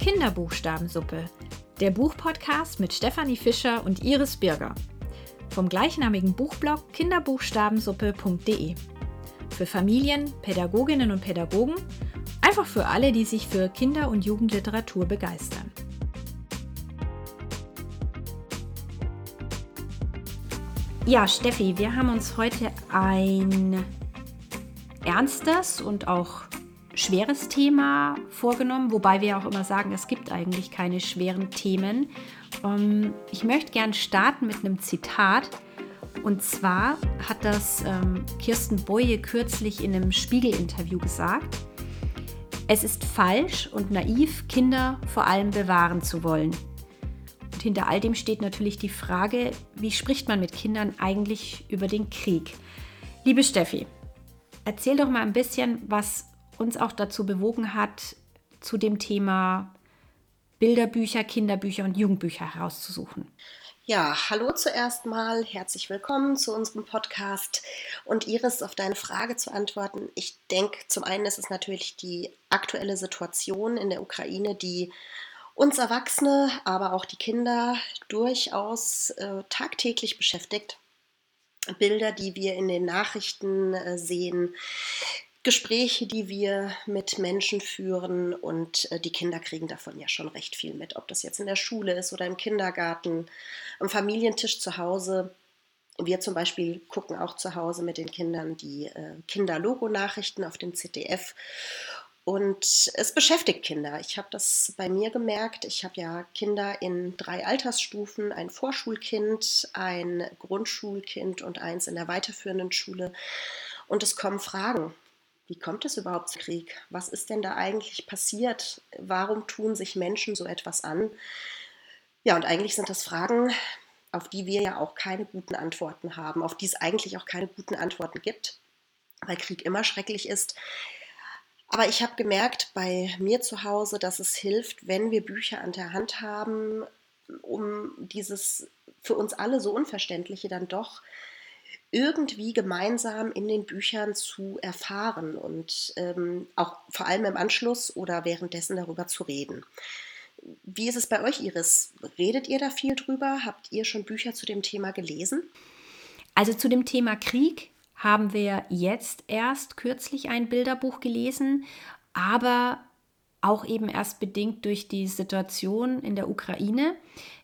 Kinderbuchstabensuppe, der Buchpodcast mit Stefanie Fischer und Iris Birger. Vom gleichnamigen Buchblog kinderbuchstabensuppe.de. Für Familien, Pädagoginnen und Pädagogen, einfach für alle, die sich für Kinder- und Jugendliteratur begeistern. Ja, Steffi, wir haben uns heute ein ernstes und auch schweres Thema vorgenommen, wobei wir auch immer sagen, es gibt eigentlich keine schweren Themen. Ähm, ich möchte gern starten mit einem Zitat. Und zwar hat das ähm, Kirsten Boye kürzlich in einem Spiegel-Interview gesagt. Es ist falsch und naiv, Kinder vor allem bewahren zu wollen. Und hinter all dem steht natürlich die Frage, wie spricht man mit Kindern eigentlich über den Krieg? Liebe Steffi, erzähl doch mal ein bisschen, was uns auch dazu bewogen hat, zu dem Thema Bilderbücher, Kinderbücher und Jugendbücher herauszusuchen. Ja, hallo zuerst mal, herzlich willkommen zu unserem Podcast und Iris, auf deine Frage zu antworten. Ich denke, zum einen ist es natürlich die aktuelle Situation in der Ukraine, die uns Erwachsene, aber auch die Kinder durchaus äh, tagtäglich beschäftigt. Bilder, die wir in den Nachrichten äh, sehen, Gespräche, die wir mit Menschen führen und äh, die Kinder kriegen davon ja schon recht viel mit, ob das jetzt in der Schule ist oder im Kindergarten, am Familientisch zu Hause. Wir zum Beispiel gucken auch zu Hause mit den Kindern die äh, Kinderlogo-Nachrichten auf dem ZDF und es beschäftigt Kinder. Ich habe das bei mir gemerkt. Ich habe ja Kinder in drei Altersstufen, ein Vorschulkind, ein Grundschulkind und eins in der weiterführenden Schule. Und es kommen Fragen wie kommt es überhaupt zum Krieg? Was ist denn da eigentlich passiert? Warum tun sich Menschen so etwas an? Ja, und eigentlich sind das Fragen, auf die wir ja auch keine guten Antworten haben, auf die es eigentlich auch keine guten Antworten gibt, weil Krieg immer schrecklich ist. Aber ich habe gemerkt bei mir zu Hause, dass es hilft, wenn wir Bücher an der Hand haben, um dieses für uns alle so Unverständliche dann doch irgendwie gemeinsam in den Büchern zu erfahren und ähm, auch vor allem im Anschluss oder währenddessen darüber zu reden. Wie ist es bei euch, Iris? Redet ihr da viel drüber? Habt ihr schon Bücher zu dem Thema gelesen? Also zu dem Thema Krieg haben wir jetzt erst kürzlich ein Bilderbuch gelesen, aber auch eben erst bedingt durch die Situation in der Ukraine.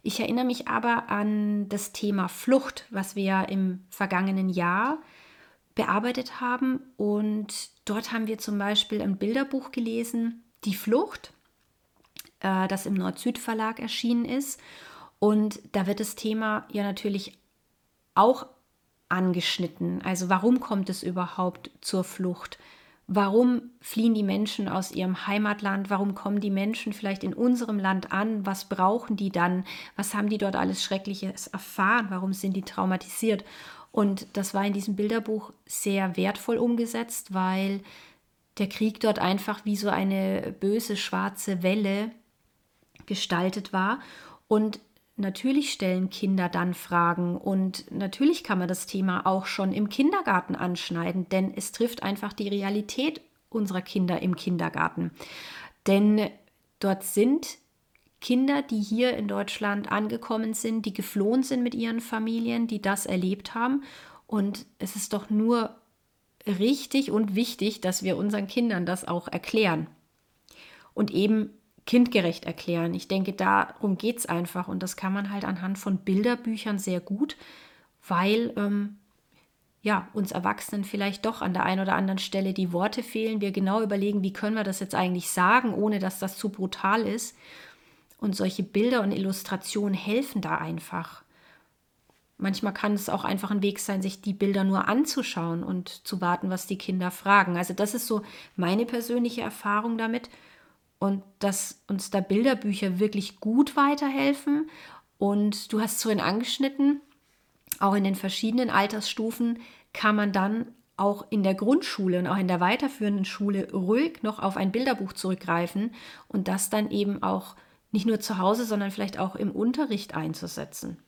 Ich erinnere mich aber an das Thema Flucht, was wir im vergangenen Jahr bearbeitet haben. Und dort haben wir zum Beispiel ein Bilderbuch gelesen, Die Flucht, äh, das im Nord-Süd-Verlag erschienen ist. Und da wird das Thema ja natürlich auch angeschnitten. Also warum kommt es überhaupt zur Flucht? Warum fliehen die Menschen aus ihrem Heimatland? Warum kommen die Menschen vielleicht in unserem Land an? Was brauchen die dann? Was haben die dort alles Schreckliches erfahren? Warum sind die traumatisiert? Und das war in diesem Bilderbuch sehr wertvoll umgesetzt, weil der Krieg dort einfach wie so eine böse schwarze Welle gestaltet war. Und Natürlich stellen Kinder dann Fragen und natürlich kann man das Thema auch schon im Kindergarten anschneiden, denn es trifft einfach die Realität unserer Kinder im Kindergarten. Denn dort sind Kinder, die hier in Deutschland angekommen sind, die geflohen sind mit ihren Familien, die das erlebt haben. Und es ist doch nur richtig und wichtig, dass wir unseren Kindern das auch erklären. Und eben kindgerecht erklären. Ich denke, darum geht es einfach und das kann man halt anhand von Bilderbüchern sehr gut, weil ähm, ja, uns Erwachsenen vielleicht doch an der einen oder anderen Stelle die Worte fehlen. Wir genau überlegen, wie können wir das jetzt eigentlich sagen, ohne dass das zu brutal ist. Und solche Bilder und Illustrationen helfen da einfach. Manchmal kann es auch einfach ein Weg sein, sich die Bilder nur anzuschauen und zu warten, was die Kinder fragen. Also das ist so meine persönliche Erfahrung damit und dass uns da Bilderbücher wirklich gut weiterhelfen. Und du hast es vorhin angeschnitten, auch in den verschiedenen Altersstufen kann man dann auch in der Grundschule und auch in der weiterführenden Schule ruhig noch auf ein Bilderbuch zurückgreifen und das dann eben auch nicht nur zu Hause, sondern vielleicht auch im Unterricht einzusetzen.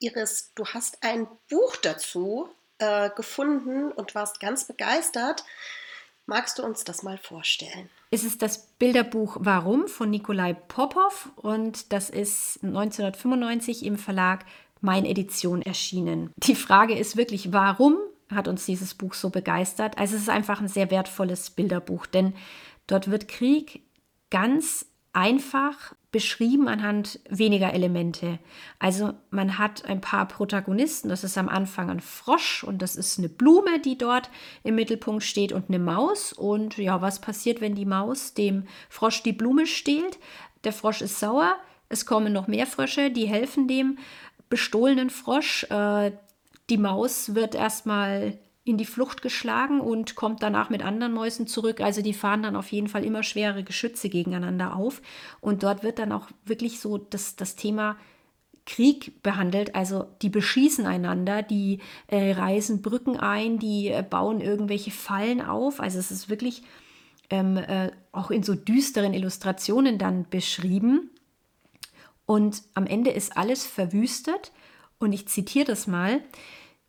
Iris, du hast ein Buch dazu äh, gefunden und warst ganz begeistert. Magst du uns das mal vorstellen? Es ist das Bilderbuch Warum von Nikolai Popov und das ist 1995 im Verlag Mein Edition erschienen. Die Frage ist wirklich, warum hat uns dieses Buch so begeistert? Also es ist einfach ein sehr wertvolles Bilderbuch, denn dort wird Krieg ganz einfach beschrieben anhand weniger Elemente. Also man hat ein paar Protagonisten, das ist am Anfang ein Frosch und das ist eine Blume, die dort im Mittelpunkt steht und eine Maus. Und ja, was passiert, wenn die Maus dem Frosch die Blume stehlt? Der Frosch ist sauer, es kommen noch mehr Frösche, die helfen dem bestohlenen Frosch. Äh, die Maus wird erstmal in die Flucht geschlagen und kommt danach mit anderen Mäusen zurück. Also die fahren dann auf jeden Fall immer schwere Geschütze gegeneinander auf. Und dort wird dann auch wirklich so das, das Thema Krieg behandelt. Also die beschießen einander, die äh, reißen Brücken ein, die äh, bauen irgendwelche Fallen auf. Also es ist wirklich ähm, äh, auch in so düsteren Illustrationen dann beschrieben. Und am Ende ist alles verwüstet. Und ich zitiere das mal.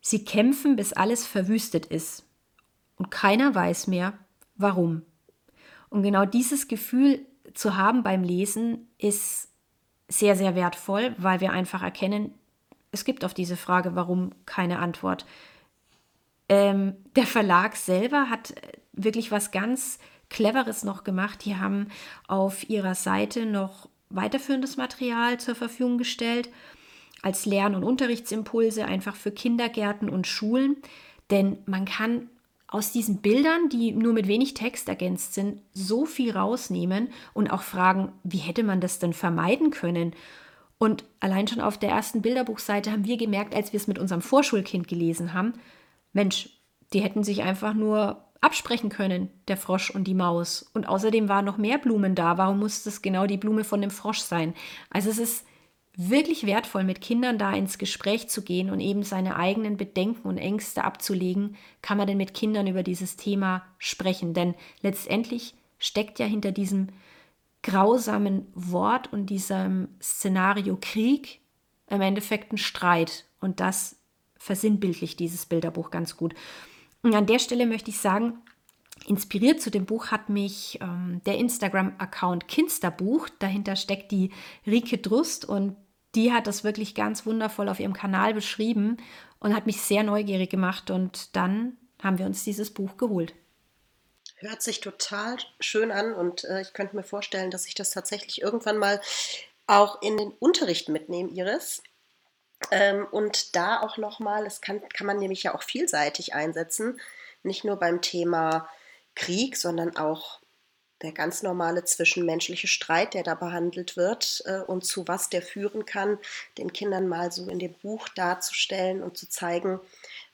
Sie kämpfen, bis alles verwüstet ist. Und keiner weiß mehr, warum. Und genau dieses Gefühl zu haben beim Lesen ist sehr, sehr wertvoll, weil wir einfach erkennen, es gibt auf diese Frage, warum keine Antwort. Ähm, der Verlag selber hat wirklich was ganz Cleveres noch gemacht. Die haben auf ihrer Seite noch weiterführendes Material zur Verfügung gestellt als Lern- und Unterrichtsimpulse einfach für Kindergärten und Schulen. Denn man kann aus diesen Bildern, die nur mit wenig Text ergänzt sind, so viel rausnehmen und auch fragen, wie hätte man das denn vermeiden können? Und allein schon auf der ersten Bilderbuchseite haben wir gemerkt, als wir es mit unserem Vorschulkind gelesen haben, Mensch, die hätten sich einfach nur absprechen können, der Frosch und die Maus. Und außerdem waren noch mehr Blumen da. Warum muss das genau die Blume von dem Frosch sein? Also es ist wirklich wertvoll, mit Kindern da ins Gespräch zu gehen und eben seine eigenen Bedenken und Ängste abzulegen, kann man denn mit Kindern über dieses Thema sprechen. Denn letztendlich steckt ja hinter diesem grausamen Wort und diesem Szenario Krieg im Endeffekt ein Streit. Und das versinnbildlicht dieses Bilderbuch ganz gut. Und an der Stelle möchte ich sagen, Inspiriert zu dem Buch hat mich ähm, der Instagram-Account Kinsterbuch. Dahinter steckt die Rike Drust und die hat das wirklich ganz wundervoll auf ihrem Kanal beschrieben und hat mich sehr neugierig gemacht. Und dann haben wir uns dieses Buch geholt. Hört sich total schön an und äh, ich könnte mir vorstellen, dass ich das tatsächlich irgendwann mal auch in den Unterricht mitnehme, Iris. Ähm, und da auch nochmal, das kann, kann man nämlich ja auch vielseitig einsetzen, nicht nur beim Thema Krieg, sondern auch der ganz normale zwischenmenschliche Streit, der da behandelt wird äh, und zu was der führen kann, den Kindern mal so in dem Buch darzustellen und zu zeigen,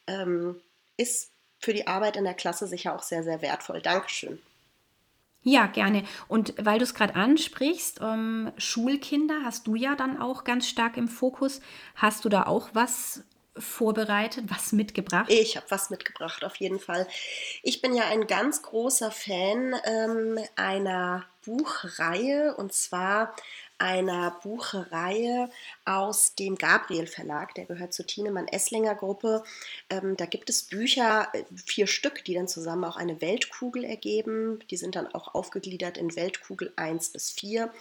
ähm, ist für die Arbeit in der Klasse sicher auch sehr, sehr wertvoll. Dankeschön. Ja, gerne. Und weil du es gerade ansprichst, ähm, Schulkinder hast du ja dann auch ganz stark im Fokus. Hast du da auch was vorbereitet, was mitgebracht? Ich habe was mitgebracht, auf jeden Fall. Ich bin ja ein ganz großer Fan ähm, einer Buchreihe und zwar einer Buchreihe aus dem Gabriel Verlag, der gehört zur Tienemann Esslinger Gruppe. Ähm, da gibt es Bücher, äh, vier Stück, die dann zusammen auch eine Weltkugel ergeben. Die sind dann auch aufgegliedert in Weltkugel 1 bis 4.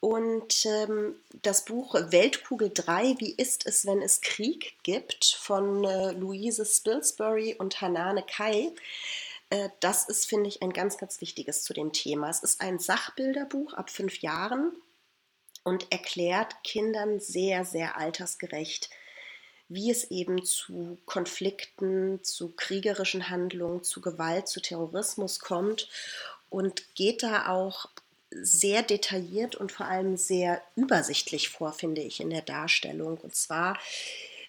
Und ähm, das Buch Weltkugel 3, wie ist es, wenn es Krieg gibt, von äh, Louise Spilsbury und Hanane Kai, äh, das ist, finde ich, ein ganz, ganz wichtiges zu dem Thema. Es ist ein Sachbilderbuch ab fünf Jahren und erklärt Kindern sehr, sehr altersgerecht, wie es eben zu Konflikten, zu kriegerischen Handlungen, zu Gewalt, zu Terrorismus kommt und geht da auch sehr detailliert und vor allem sehr übersichtlich vor, finde ich, in der Darstellung. Und zwar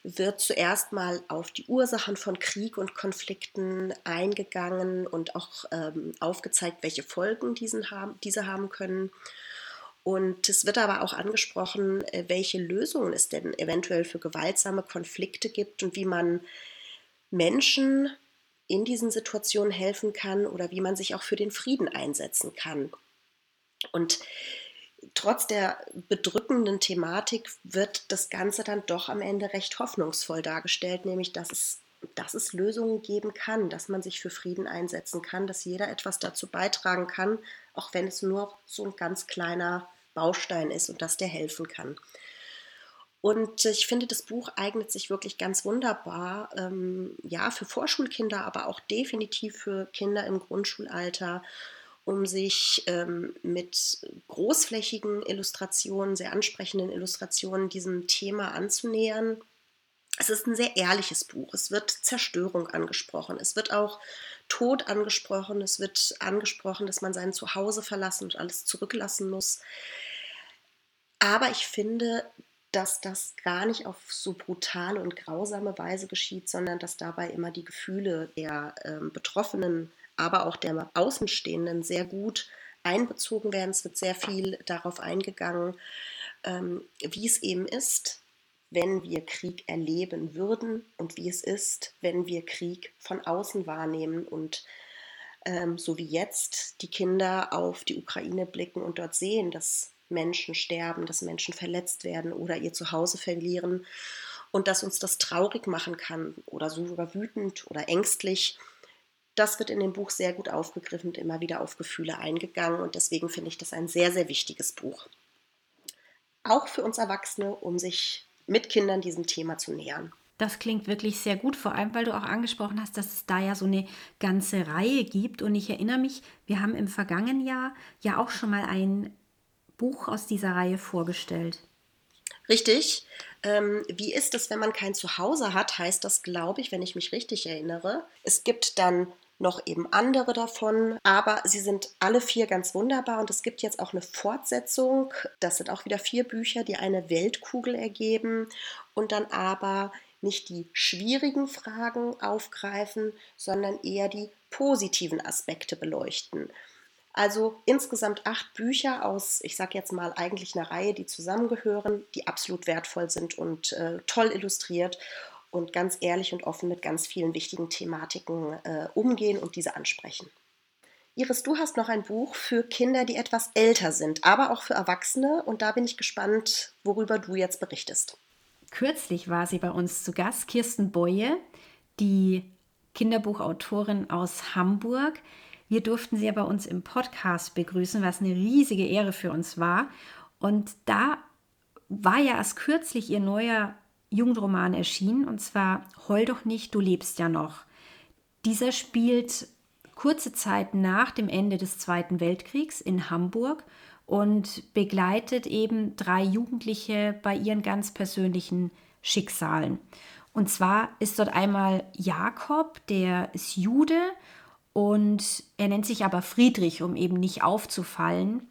wird zuerst mal auf die Ursachen von Krieg und Konflikten eingegangen und auch ähm, aufgezeigt, welche Folgen diesen haben, diese haben können. Und es wird aber auch angesprochen, äh, welche Lösungen es denn eventuell für gewaltsame Konflikte gibt und wie man Menschen in diesen Situationen helfen kann oder wie man sich auch für den Frieden einsetzen kann. Und trotz der bedrückenden Thematik wird das Ganze dann doch am Ende recht hoffnungsvoll dargestellt, nämlich dass es dass es Lösungen geben kann, dass man sich für Frieden einsetzen kann, dass jeder etwas dazu beitragen kann, auch wenn es nur so ein ganz kleiner Baustein ist und dass der helfen kann. Und ich finde, das Buch eignet sich wirklich ganz wunderbar, ähm, ja, für Vorschulkinder, aber auch definitiv für Kinder im Grundschulalter, um sich ähm, mit großflächigen Illustrationen, sehr ansprechenden Illustrationen diesem Thema anzunähern. Es ist ein sehr ehrliches Buch. Es wird Zerstörung angesprochen. Es wird auch Tod angesprochen. Es wird angesprochen, dass man sein Zuhause verlassen und alles zurücklassen muss. Aber ich finde, dass das gar nicht auf so brutale und grausame Weise geschieht, sondern dass dabei immer die Gefühle der äh, Betroffenen, aber auch der Außenstehenden sehr gut einbezogen werden. Es wird sehr viel darauf eingegangen, ähm, wie es eben ist, wenn wir Krieg erleben würden und wie es ist, wenn wir Krieg von außen wahrnehmen und ähm, so wie jetzt die Kinder auf die Ukraine blicken und dort sehen, dass Menschen sterben, dass Menschen verletzt werden oder ihr Zuhause verlieren und dass uns das traurig machen kann oder sogar wütend oder ängstlich. Das wird in dem Buch sehr gut aufgegriffen und immer wieder auf Gefühle eingegangen und deswegen finde ich das ein sehr, sehr wichtiges Buch. Auch für uns Erwachsene, um sich mit Kindern diesem Thema zu nähern. Das klingt wirklich sehr gut, vor allem weil du auch angesprochen hast, dass es da ja so eine ganze Reihe gibt. Und ich erinnere mich, wir haben im vergangenen Jahr ja auch schon mal ein Buch aus dieser Reihe vorgestellt. Richtig. Ähm, wie ist es, wenn man kein Zuhause hat, heißt das, glaube ich, wenn ich mich richtig erinnere. Es gibt dann noch eben andere davon, aber sie sind alle vier ganz wunderbar und es gibt jetzt auch eine Fortsetzung. Das sind auch wieder vier Bücher, die eine Weltkugel ergeben und dann aber nicht die schwierigen Fragen aufgreifen, sondern eher die positiven Aspekte beleuchten. Also insgesamt acht Bücher aus, ich sage jetzt mal eigentlich einer Reihe, die zusammengehören, die absolut wertvoll sind und äh, toll illustriert und ganz ehrlich und offen mit ganz vielen wichtigen Thematiken äh, umgehen und diese ansprechen. Iris, du hast noch ein Buch für Kinder, die etwas älter sind, aber auch für Erwachsene und da bin ich gespannt, worüber du jetzt berichtest. Kürzlich war sie bei uns zu Gast, Kirsten Boye, die Kinderbuchautorin aus Hamburg. Wir durften sie ja bei uns im Podcast begrüßen, was eine riesige Ehre für uns war. Und da war ja erst kürzlich ihr neuer Jugendroman erschienen, und zwar Heul doch nicht, du lebst ja noch. Dieser spielt kurze Zeit nach dem Ende des Zweiten Weltkriegs in Hamburg und begleitet eben drei Jugendliche bei ihren ganz persönlichen Schicksalen. Und zwar ist dort einmal Jakob, der ist Jude und er nennt sich aber Friedrich, um eben nicht aufzufallen.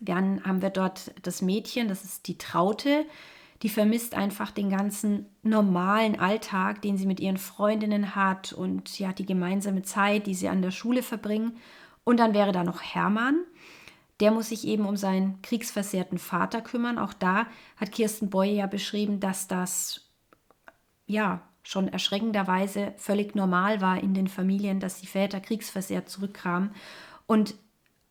Dann haben wir dort das Mädchen, das ist die Traute, die vermisst einfach den ganzen normalen Alltag, den sie mit ihren Freundinnen hat und ja, die gemeinsame Zeit, die sie an der Schule verbringen. Und dann wäre da noch Hermann. Der muss sich eben um seinen kriegsversehrten Vater kümmern. Auch da hat Kirsten Boye ja beschrieben, dass das ja schon erschreckenderweise völlig normal war in den Familien, dass die Väter kriegsversehrt zurückkamen. Und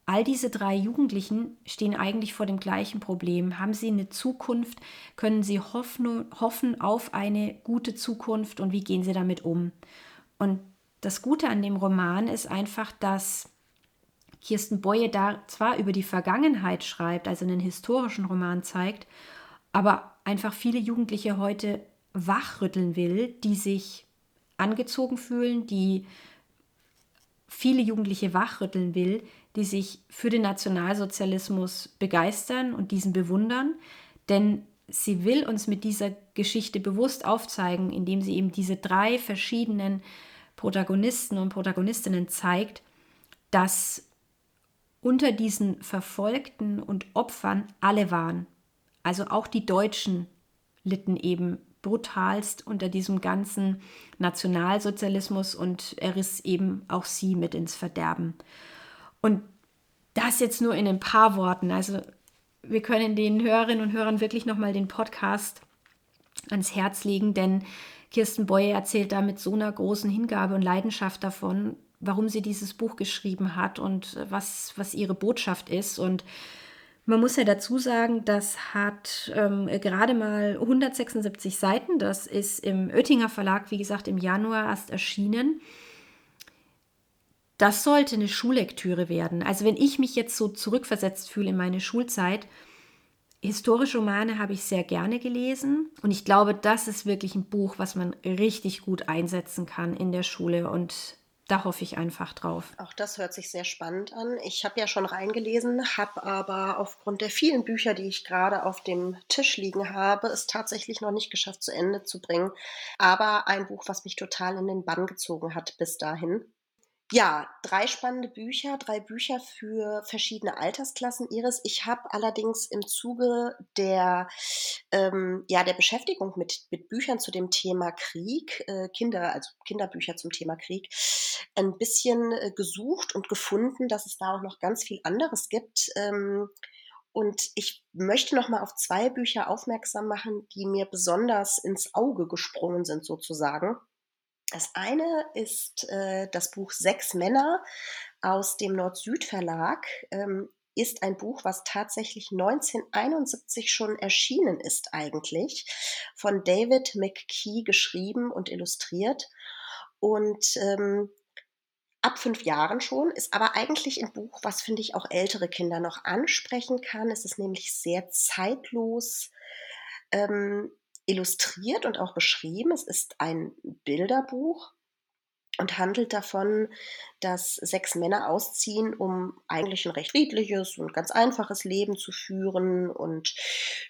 all diese drei Jugendlichen stehen eigentlich vor dem gleichen Problem. Haben sie eine Zukunft? Können sie hoffen, hoffen auf eine gute Zukunft? Und wie gehen sie damit um? Und das Gute an dem Roman ist einfach, dass Kirsten Boye da zwar über die Vergangenheit schreibt, also einen historischen Roman zeigt, aber einfach viele Jugendliche heute wachrütteln will, die sich angezogen fühlen, die viele Jugendliche wachrütteln will, die sich für den Nationalsozialismus begeistern und diesen bewundern. Denn sie will uns mit dieser Geschichte bewusst aufzeigen, indem sie eben diese drei verschiedenen Protagonisten und Protagonistinnen zeigt, dass unter diesen Verfolgten und Opfern alle waren. Also auch die Deutschen litten eben brutalst unter diesem ganzen Nationalsozialismus und er riss eben auch sie mit ins Verderben. Und das jetzt nur in ein paar Worten. Also wir können den Hörerinnen und Hörern wirklich nochmal den Podcast ans Herz legen, denn Kirsten Boye erzählt da mit so einer großen Hingabe und Leidenschaft davon, warum sie dieses Buch geschrieben hat und was, was ihre Botschaft ist. Und Man muss ja dazu sagen, das hat ähm, gerade mal 176 Seiten. Das ist im Oettinger Verlag, wie gesagt, im Januar erst erschienen. Das sollte eine Schullektüre werden. Also wenn ich mich jetzt so zurückversetzt fühle in meine Schulzeit, historische Romane habe ich sehr gerne gelesen und ich glaube, das ist wirklich ein Buch, was man richtig gut einsetzen kann in der Schule und da hoffe ich einfach drauf. Auch das hört sich sehr spannend an. Ich habe ja schon reingelesen, habe aber aufgrund der vielen Bücher, die ich gerade auf dem Tisch liegen habe, es tatsächlich noch nicht geschafft, zu Ende zu bringen. Aber ein Buch, was mich total in den Bann gezogen hat bis dahin. Ja, drei spannende Bücher, drei Bücher für verschiedene Altersklassen. Iris, ich habe allerdings im Zuge der, ähm, ja, der Beschäftigung mit, mit Büchern zu dem Thema Krieg, äh, Kinder, also Kinderbücher zum Thema Krieg, ein bisschen äh, gesucht und gefunden, dass es da auch noch ganz viel anderes gibt. Ähm, und ich möchte noch mal auf zwei Bücher aufmerksam machen, die mir besonders ins Auge gesprungen sind, sozusagen. Das eine ist äh, das Buch Sechs Männer aus dem Nord-Süd-Verlag. Ähm, ist ein Buch, was tatsächlich 1971 schon erschienen ist eigentlich, von David McKee geschrieben und illustriert. Und ähm, ab fünf Jahren schon, ist aber eigentlich ein Buch, was finde ich auch ältere Kinder noch ansprechen kann. Es ist nämlich sehr zeitlos. Ähm, illustriert und auch beschrieben. Es ist ein Bilderbuch und handelt davon, dass sechs Männer ausziehen, um eigentlich ein recht friedliches und ganz einfaches Leben zu führen. Und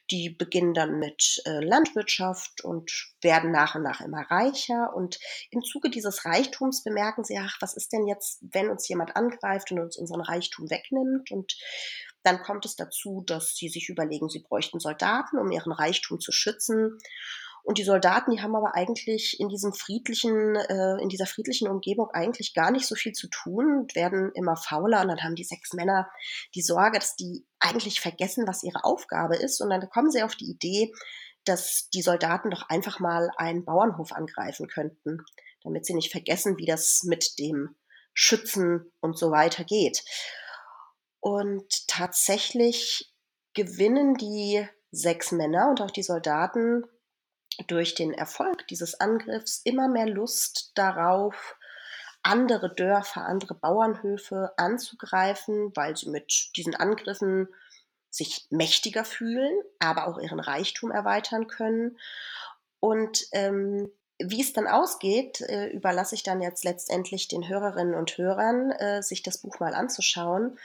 die beginnen dann mit äh, Landwirtschaft und werden nach und nach immer reicher. Und im Zuge dieses Reichtums bemerken sie, ach, was ist denn jetzt, wenn uns jemand angreift und uns unseren Reichtum wegnimmt? Und dann kommt es dazu, dass sie sich überlegen, sie bräuchten Soldaten, um ihren Reichtum zu schützen. Und die Soldaten, die haben aber eigentlich in diesem friedlichen, äh, in dieser friedlichen Umgebung eigentlich gar nicht so viel zu tun und werden immer fauler. Und dann haben die sechs Männer die Sorge, dass die eigentlich vergessen, was ihre Aufgabe ist. Und dann kommen sie auf die Idee, dass die Soldaten doch einfach mal einen Bauernhof angreifen könnten, damit sie nicht vergessen, wie das mit dem Schützen und so weiter geht. Und tatsächlich gewinnen die sechs Männer und auch die Soldaten durch den Erfolg dieses Angriffs immer mehr Lust darauf, andere Dörfer, andere Bauernhöfe anzugreifen, weil sie mit diesen Angriffen sich mächtiger fühlen, aber auch ihren Reichtum erweitern können. Und ähm, wie es dann ausgeht, äh, überlasse ich dann jetzt letztendlich den Hörerinnen und Hörern, äh, sich das Buch mal anzuschauen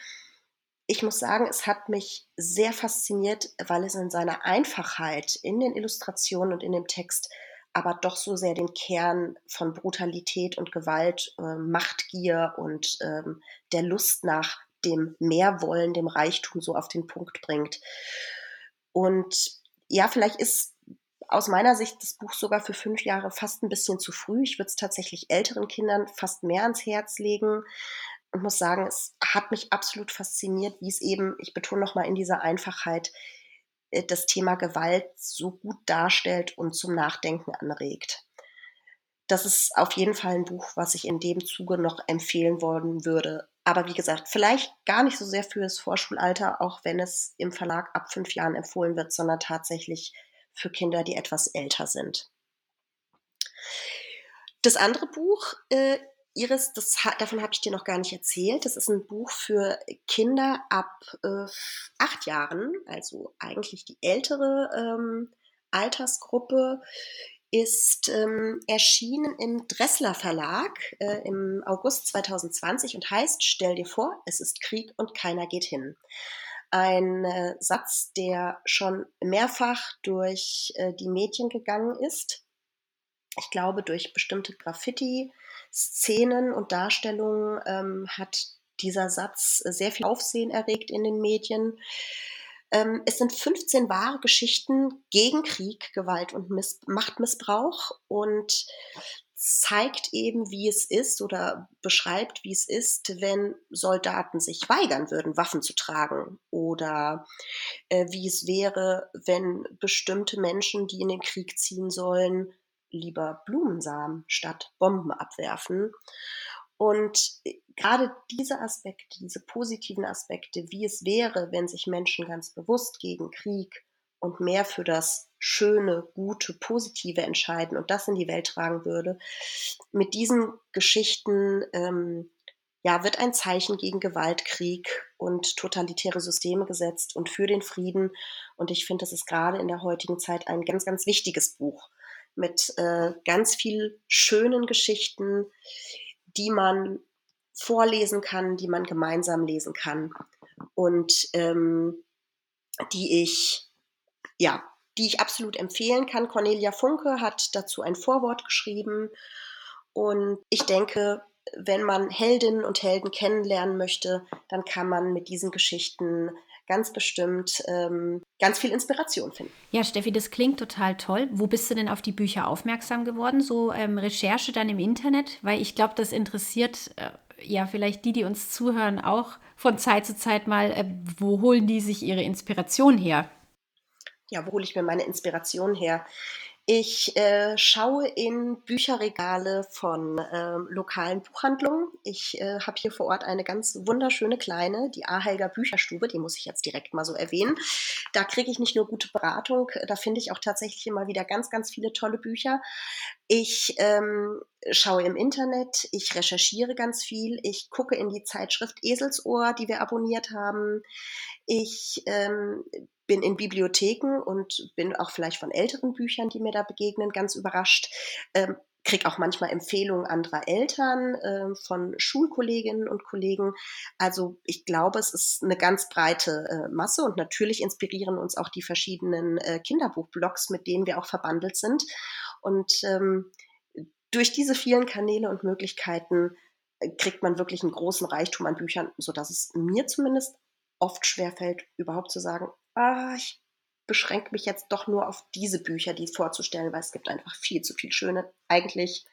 ich muss sagen, es hat mich sehr fasziniert, weil es in seiner Einfachheit in den Illustrationen und in dem Text aber doch so sehr den Kern von Brutalität und Gewalt, äh, Machtgier und ähm, der Lust nach dem Mehrwollen, dem Reichtum so auf den Punkt bringt. Und ja, vielleicht ist aus meiner Sicht das Buch sogar für fünf Jahre fast ein bisschen zu früh. Ich würde es tatsächlich älteren Kindern fast mehr ans Herz legen und muss sagen, es hat mich absolut fasziniert, wie es eben, ich betone nochmal in dieser Einfachheit, äh, das Thema Gewalt so gut darstellt und zum Nachdenken anregt. Das ist auf jeden Fall ein Buch, was ich in dem Zuge noch empfehlen wollen würde. Aber wie gesagt, vielleicht gar nicht so sehr für das Vorschulalter, auch wenn es im Verlag ab fünf Jahren empfohlen wird, sondern tatsächlich für Kinder, die etwas älter sind. Das andere Buch äh, Iris, das, davon habe ich dir noch gar nicht erzählt. Das ist ein Buch für Kinder ab äh, acht Jahren, also eigentlich die ältere ähm, Altersgruppe, ist ähm, erschienen im Dressler Verlag äh, im August 2020 und heißt Stell dir vor, es ist Krieg und keiner geht hin. Ein äh, Satz, der schon mehrfach durch äh, die Medien gegangen ist. Ich glaube, durch bestimmte Graffiti, Szenen und Darstellungen ähm, hat dieser Satz sehr viel Aufsehen erregt in den Medien. Ähm, es sind 15 wahre Geschichten gegen Krieg, Gewalt und Miss Machtmissbrauch und zeigt eben, wie es ist oder beschreibt, wie es ist, wenn Soldaten sich weigern würden, Waffen zu tragen oder äh, wie es wäre, wenn bestimmte Menschen, die in den Krieg ziehen sollen, lieber Blumensamen statt Bomben abwerfen. Und gerade diese Aspekte, diese positiven Aspekte, wie es wäre, wenn sich Menschen ganz bewusst gegen Krieg und mehr für das Schöne, Gute, Positive entscheiden und das in die Welt tragen würde, mit diesen Geschichten ähm, ja, wird ein Zeichen gegen Gewalt, Krieg und totalitäre Systeme gesetzt und für den Frieden. Und ich finde, das ist gerade in der heutigen Zeit ein ganz, ganz wichtiges Buch mit äh, ganz viel schönen Geschichten, die man vorlesen kann, die man gemeinsam lesen kann und ähm, die ich ja, die ich absolut empfehlen kann. Cornelia Funke hat dazu ein Vorwort geschrieben und ich denke, wenn man Heldinnen und Helden kennenlernen möchte, dann kann man mit diesen Geschichten ganz bestimmt ähm, ganz viel Inspiration finden. Ja, Steffi, das klingt total toll. Wo bist du denn auf die Bücher aufmerksam geworden? So ähm, Recherche dann im Internet? Weil ich glaube, das interessiert äh, ja vielleicht die, die uns zuhören, auch von Zeit zu Zeit mal, äh, wo holen die sich ihre Inspiration her? Ja, wo hole ich mir meine Inspiration her? Ich äh, schaue in Bücherregale von äh, lokalen Buchhandlungen. Ich äh, habe hier vor Ort eine ganz wunderschöne kleine, die Ahelger Bücherstube, die muss ich jetzt direkt mal so erwähnen. Da kriege ich nicht nur gute Beratung, da finde ich auch tatsächlich immer wieder ganz, ganz viele tolle Bücher. Ich ähm, schaue im Internet, ich recherchiere ganz viel, ich gucke in die Zeitschrift Eselsohr, die wir abonniert haben. Ich ähm, bin in Bibliotheken und bin auch vielleicht von älteren Büchern, die mir da begegnen, ganz überrascht. Ähm, kriege auch manchmal Empfehlungen anderer Eltern, äh, von Schulkolleginnen und Kollegen. Also ich glaube, es ist eine ganz breite äh, Masse und natürlich inspirieren uns auch die verschiedenen äh, Kinderbuchblogs, mit denen wir auch verbandelt sind. Und ähm, durch diese vielen Kanäle und Möglichkeiten äh, kriegt man wirklich einen großen Reichtum an Büchern, sodass es mir zumindest oft schwerfällt, überhaupt zu sagen, ah, ich beschränke mich jetzt doch nur auf diese Bücher, die vorzustellen, weil es gibt einfach viel zu viel schöne. Eigentlich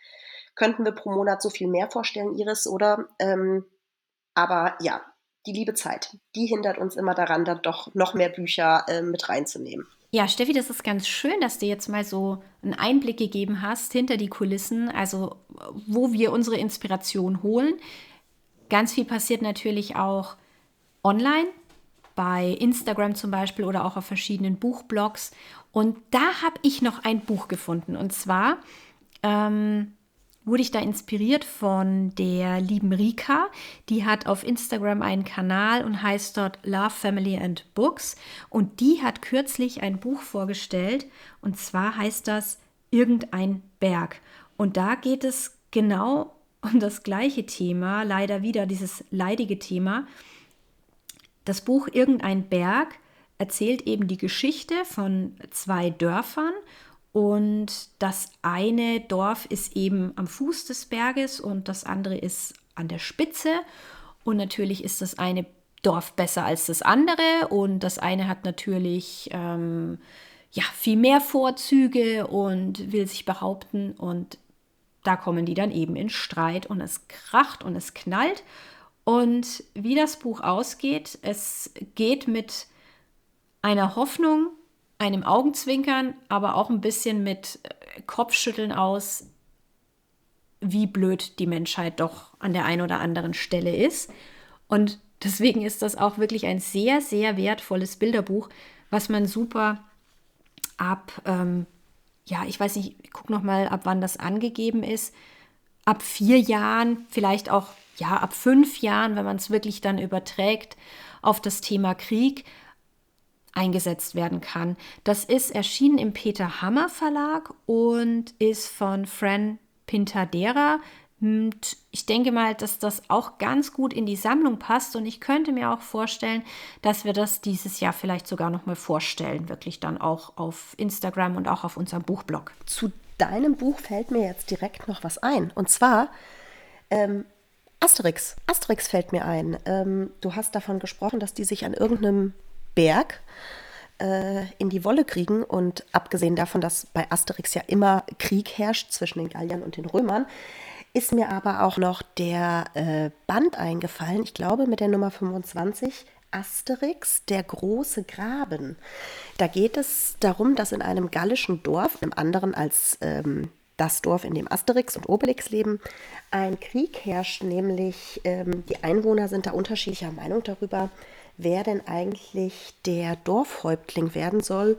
könnten wir pro Monat so viel mehr vorstellen, Iris, oder? Ähm, aber ja, die liebe Zeit, die hindert uns immer daran, dann doch noch mehr Bücher äh, mit reinzunehmen. Ja, Steffi, das ist ganz schön, dass du jetzt mal so einen Einblick gegeben hast hinter die Kulissen, also wo wir unsere Inspiration holen. Ganz viel passiert natürlich auch online bei Instagram zum Beispiel oder auch auf verschiedenen Buchblogs. Und da habe ich noch ein Buch gefunden. Und zwar ähm, wurde ich da inspiriert von der lieben Rika. Die hat auf Instagram einen Kanal und heißt dort Love, Family and Books. Und die hat kürzlich ein Buch vorgestellt. Und zwar heißt das Irgendein Berg. Und da geht es genau um das gleiche Thema, leider wieder dieses leidige Thema. Das Buch Irgendein Berg erzählt eben die Geschichte von zwei Dörfern und das eine Dorf ist eben am Fuß des Berges und das andere ist an der Spitze. Und natürlich ist das eine Dorf besser als das andere und das eine hat natürlich ähm, ja, viel mehr Vorzüge und will sich behaupten und da kommen die dann eben in Streit und es kracht und es knallt und wie das Buch ausgeht, es geht mit einer Hoffnung, einem Augenzwinkern, aber auch ein bisschen mit äh, Kopfschütteln aus, wie blöd die Menschheit doch an der einen oder anderen Stelle ist. Und deswegen ist das auch wirklich ein sehr, sehr wertvolles Bilderbuch, was man super ab, ähm, ja, ich weiß nicht, ich gucke nochmal, ab wann das angegeben ist, ab vier Jahren, vielleicht auch ja, ab fünf Jahren, wenn man es wirklich dann überträgt auf das Thema Krieg, eingesetzt werden kann. Das ist erschienen im Peter Hammer Verlag und ist von Fran Pintadera. Und ich denke mal, dass das auch ganz gut in die Sammlung passt und ich könnte mir auch vorstellen, dass wir das dieses Jahr vielleicht sogar noch mal vorstellen, wirklich dann auch auf Instagram und auch auf unserem Buchblog. Zu deinem Buch fällt mir jetzt direkt noch was ein und zwar ähm, Asterix. Asterix fällt mir ein. Ähm, du hast davon gesprochen, dass die sich an irgendeinem Berg äh, in die Wolle kriegen. Und abgesehen davon, dass bei Asterix ja immer Krieg herrscht zwischen den Galliern und den Römern, ist mir aber auch noch der äh, Band eingefallen, ich glaube mit der Nummer 25, Asterix, der große Graben. Da geht es darum, dass in einem gallischen Dorf, einem anderen als ähm, das Dorf, in dem Asterix und Obelix leben. Ein Krieg herrscht, nämlich ähm, die Einwohner sind da unterschiedlicher Meinung darüber, wer denn eigentlich der Dorfhäuptling werden soll.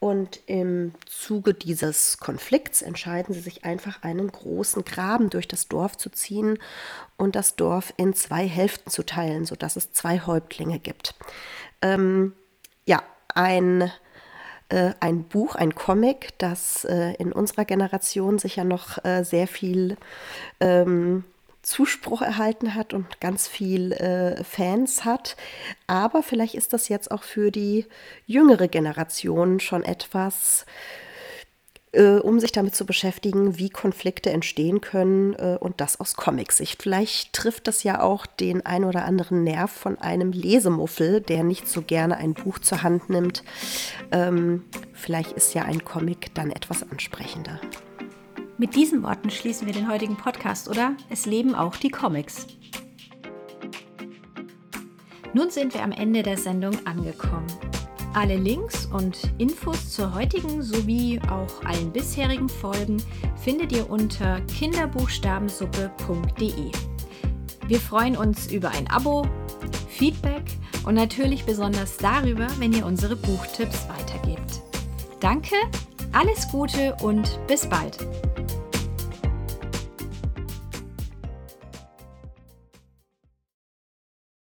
Und im Zuge dieses Konflikts entscheiden sie sich einfach, einen großen Graben durch das Dorf zu ziehen und das Dorf in zwei Hälften zu teilen, sodass es zwei Häuptlinge gibt. Ähm, ja, ein, äh, ein Buch, ein Comic, das äh, in unserer Generation sicher noch äh, sehr viel ähm, Zuspruch erhalten hat und ganz viel äh, Fans hat. Aber vielleicht ist das jetzt auch für die jüngere Generation schon etwas, äh, um sich damit zu beschäftigen, wie Konflikte entstehen können äh, und das aus Comicsicht. Vielleicht trifft das ja auch den ein oder anderen Nerv von einem Lesemuffel, der nicht so gerne ein Buch zur Hand nimmt. Ähm, vielleicht ist ja ein Comic dann etwas ansprechender. Mit diesen Worten schließen wir den heutigen Podcast, oder? Es leben auch die Comics. Nun sind wir am Ende der Sendung angekommen. Alle Links und Infos zur heutigen sowie auch allen bisherigen Folgen findet ihr unter kinderbuchstabensuppe.de. Wir freuen uns über ein Abo, Feedback und natürlich besonders darüber, wenn ihr unsere Buchtipps weitergebt. Danke, alles Gute und bis bald!